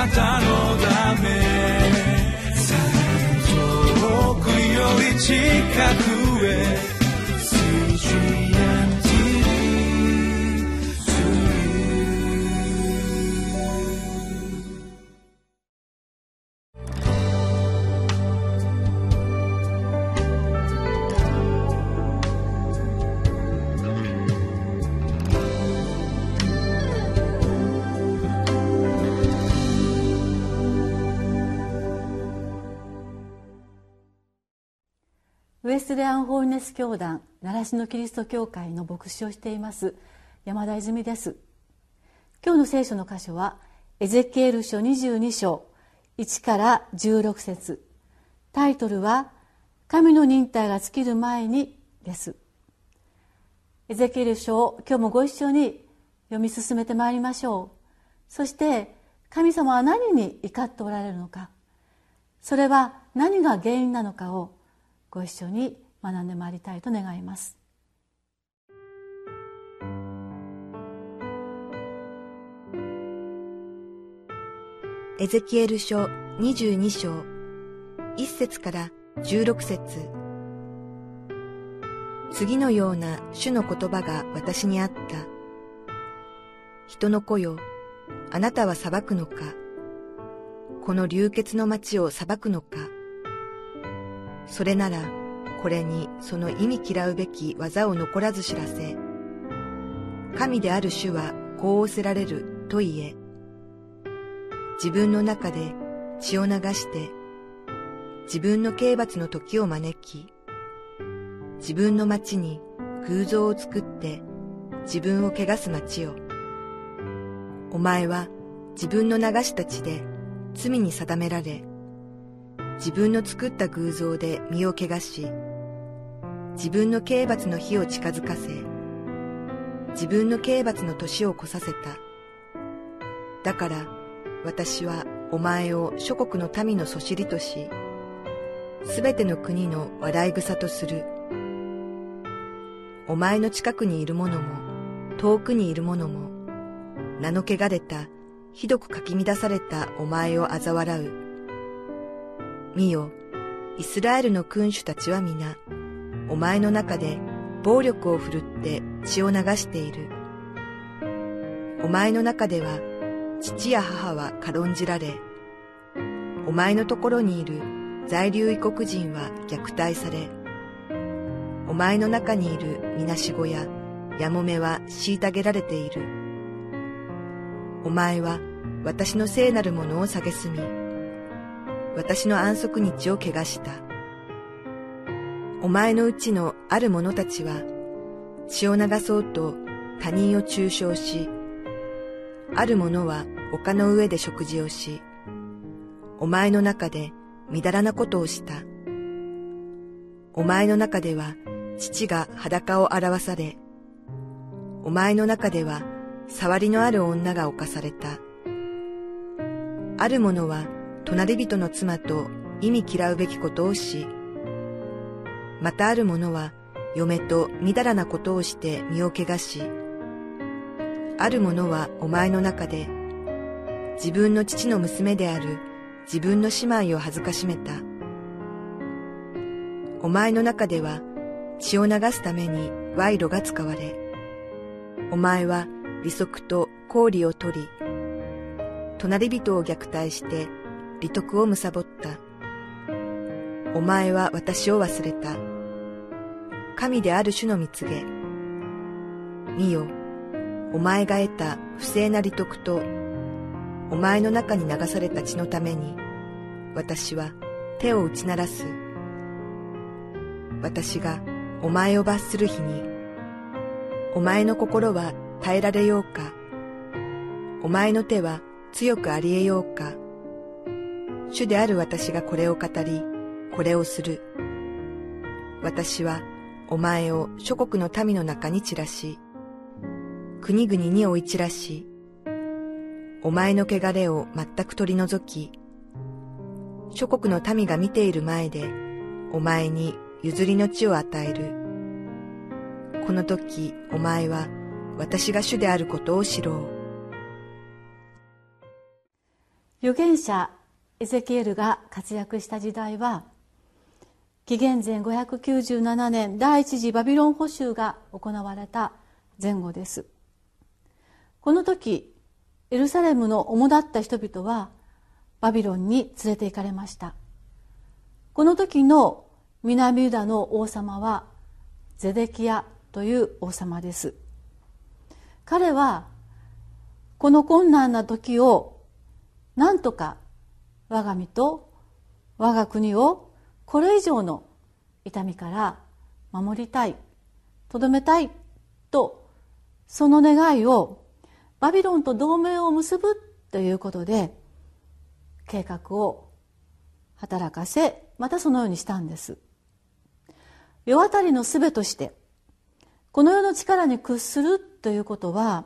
なたのため。遠くより近く。ウエスレアン・ホールネス教団習志野キリスト教会の牧師をしています山田泉です。今日の聖書の箇所はエゼキエル書22章1から16節。タイトルは神の忍耐が尽きる前にです。エゼキエル書を今日もご一緒に読み進めてまいりましょう。そして神様は何に怒っておられるのか。それは何が原因なのかをご一緒に学んでまいりたいと願います。エゼキエル書22章1節から16節。次のような主の言葉が私にあった。人の子よ、あなたは裁くのか。この流血の町を裁くのか。それなら、これにその意味嫌うべき技を残らず知らせ、神である主はこう仰せられると言え、自分の中で血を流して、自分の刑罰の時を招き、自分の町に偶像を作って自分を汚す町よ。お前は自分の流した血で罪に定められ、自分の作った偶像で身を汚し、自分の刑罰の日を近づかせ、自分の刑罰の年を越させた。だから私はお前を諸国の民のそしりとし、すべての国の笑い草とする。お前の近くにいる者も、遠くにいる者も、名の汚れた、ひどくかき乱されたお前を嘲笑う。見よ、イスラエルの君主たちは皆、お前の中で暴力を振るって血を流している。お前の中では父や母は軽んじられ、お前のところにいる在留異国人は虐待され、お前の中にいるみなしごややもめは虐げられている。お前は私の聖なるものを蔑み、私の安息日を汚した。お前のうちのある者たちは、血を流そうと他人を中傷し、ある者は丘の上で食事をし、お前の中でみだらなことをした。お前の中では父が裸を表され、お前の中では触りのある女が犯された。ある者は隣人の妻と意味嫌うべきことをし、またある者は嫁とみだらなことをして身を汚し、ある者はお前の中で自分の父の娘である自分の姉妹を恥ずかしめた。お前の中では血を流すために賄賂が使われ、お前は利息と氷を取り、隣人を虐待して利得を貪った。お前は私を忘れた。神である主の蜜げ。見よ、お前が得た不正な利得と、お前の中に流された血のために、私は手を打ち鳴らす。私がお前を罰する日に、お前の心は耐えられようか、お前の手は強くありえようか。主である私がこれを語り、これをする。私はお前を諸国の民の中に散らし、国々に追い散らし、お前の汚れを全く取り除き、諸国の民が見ている前で、お前に譲りの地を与える。この時、お前は私が主であることを知ろう。預言者エゼキエルが活躍した時代は紀元前597年第一次バビロン捕囚が行われた前後です。この時エルサレムの主だった人々はバビロンに連れて行かれました。この時の南ユダの王様はゼデキヤという王様です。彼はこの困難な時を何とか我が身と我が国をこれ以上の痛みから守りたいとどめたいとその願いをバビロンと同盟を結ぶということで計画を働かせまたそのようにしたんです。世渡りの術としてこの世の力に屈するということは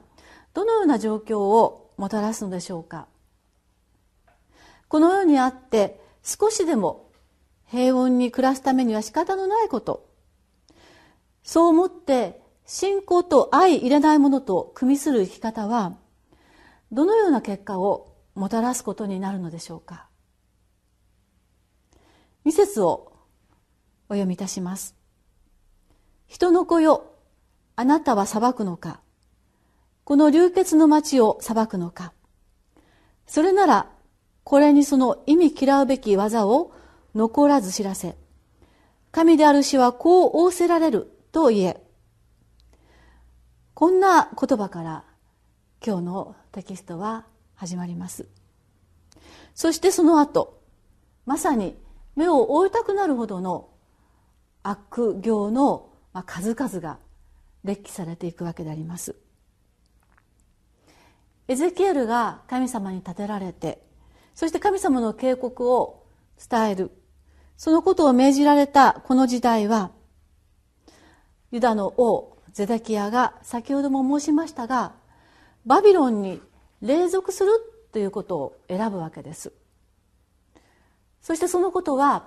どのような状況をもたらすのでしょうか。この世にあって少しでも平穏に暮らすためには仕方のないこと。そう思って信仰と相入れないものと組みする生き方はどのような結果をもたらすことになるのでしょうか。二節をお読みいたします。人の子よあなたは裁くのか。この流血の町を裁くのか。それならこれにその意味嫌うべき技を残らず知らせ神である死はこう仰せられると言え。こんな言葉から今日のテキストは始まります。そしてその後まさに目を覆いたくなるほどの悪行の数々が列記されていくわけであります。エゼキエルが神様に立てられてそして神様の警告を伝える。そのことを命じられたこの時代はユダの王ゼデキヤが先ほども申しましたがバビロンに隷属するということを選ぶわけです。そしてそのことは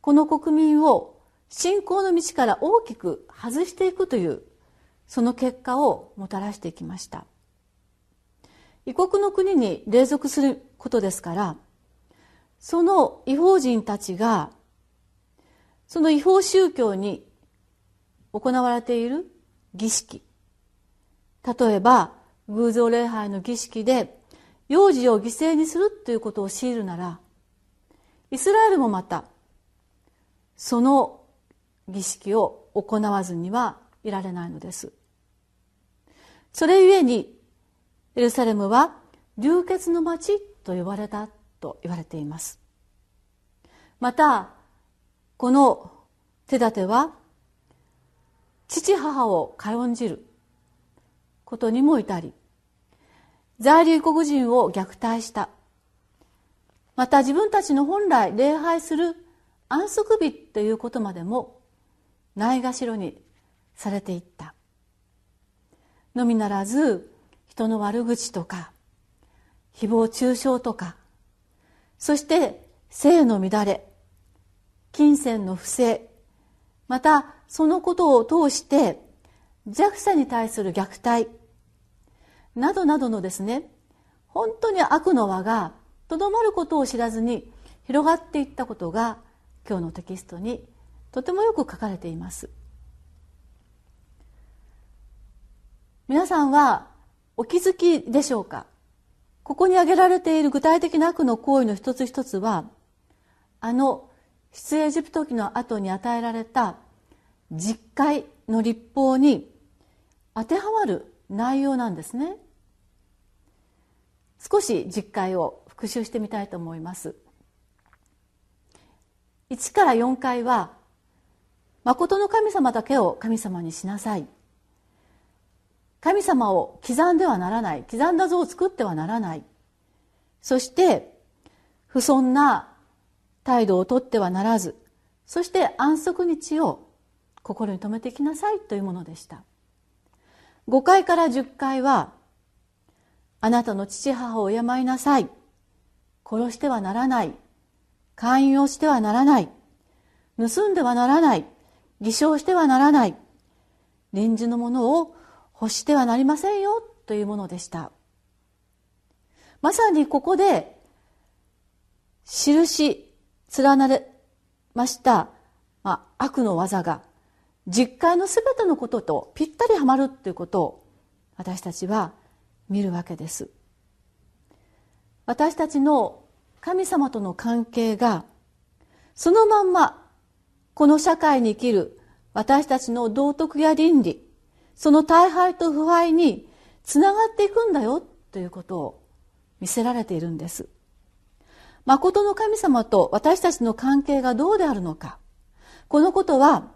この国民を信仰の道から大きく外していくというその結果をもたらしていきました。異国の国に隷属することですからその違法人たちがその違法宗教に行われている儀式例えば偶像礼拝の儀式で幼児を犠牲にするということを強いるならイスラエルもまたその儀式を行わずにはいられないのです。それゆえにエルサレムは流血の町と呼ばれたと言われています。またこの手立ては父母を軽んじることにも至り在留国人を虐待した。また自分たちの本来礼拝する安息日ということまでもないがしろにされていった。のみならず人の悪口とか誹謗中傷とか。そして性の乱れ。金銭の不正。またそのことを通して弱者に対する虐待。などなどのですね本当に悪の輪がとどまることを知らずに広がっていったことが今日のテキストにとてもよく書かれています。皆さんはお気づきでしょうか？ここに挙げられている具体的な悪の行為の一つ一つはあの出エジプト記の後に与えられた実会の立法に当てはまる内容なんですね。少し実会を復習してみたいと思います。1から4回は「誠の神様だけを神様にしなさい」神様を刻んではならない刻んだ像を作ってはならない。そして不遜な態度をとってはならずそして安息日を心に留めていきなさいというものでした。5回から10回はあなたの父母を敬いなさい殺してはならない勧誘をしてはならない盗んではならない偽証してはならない臨時のものを欲してはなりませんよというものでした。まさにここで印連なれました、まあ、悪の技が実会のすべてのこととぴったりはまるということを私たちは見るわけです。私たちの神様との関係がそのまんまこの社会に生きる私たちの道徳や倫理その大敗と腐敗につながっていくんだよということを見せられているんです。誠の神様と私たちの関係がどうであるのか。このことは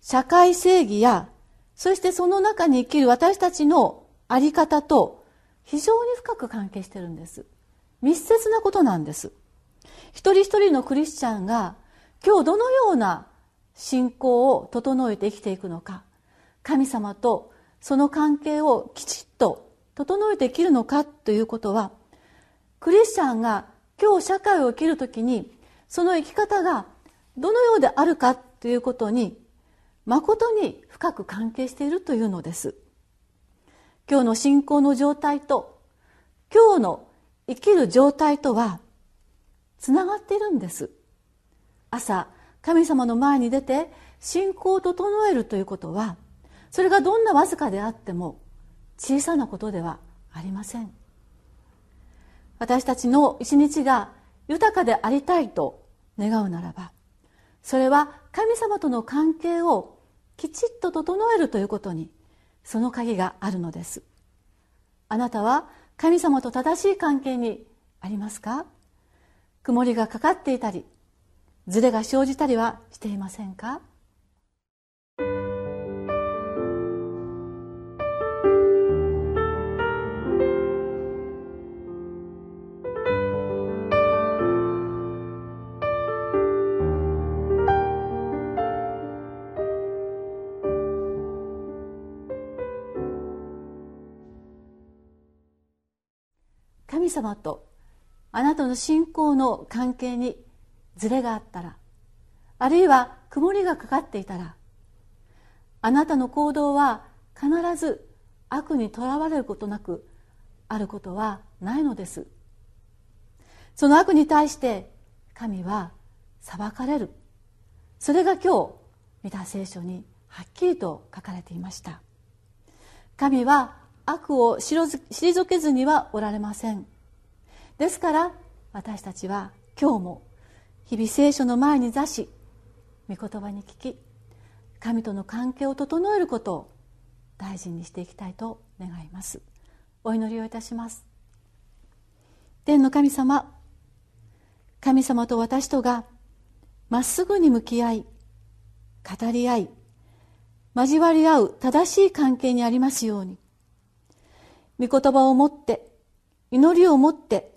社会正義やそしてその中に生きる私たちの在り方と非常に深く関係しているんです。密接なことなんです。一人一人のクリスチャンが今日どのような信仰を整えて生きていくのか。神様とその関係をきちっと整えて生きるのかということはクリスチャンが今日社会を生きるときにその生き方がどのようであるかということに誠に深く関係しているというのです。今日の信仰の状態と今日の生きる状態とはつながっているんです。朝神様の前に出て信仰を整えるということはそれがどんなわずかであっても小さなことではありません。私たちの一日が豊かでありたいと願うならばそれは神様との関係をきちっと整えるということにその鍵があるのです。あなたは神様と正しい関係にありますか？曇りがかかっていたりズレが生じたりはしていませんか？様とあなたの信仰の関係にズレがあったらあるいは曇りがかかっていたらあなたの行動は必ず悪にとらわれることなくあることはないのです。その悪に対して神は裁かれる。それが今日見た聖書にはっきりと書かれていました。神は悪を退けずにはおられません。ですから私たちは今日も日々聖書の前に座し御言葉に聞き神との関係を整えることを大事にしていきたいと願います。お祈りをいたします。天の神様神様と私とがまっすぐに向き合い語り合い交わり合う正しい関係にありますように御言葉を持って祈りを持って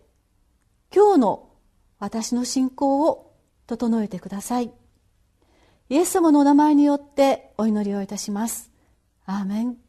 今日の私の信仰を整えてください。イエス様のお名前によってお祈りをいたします。アーメン。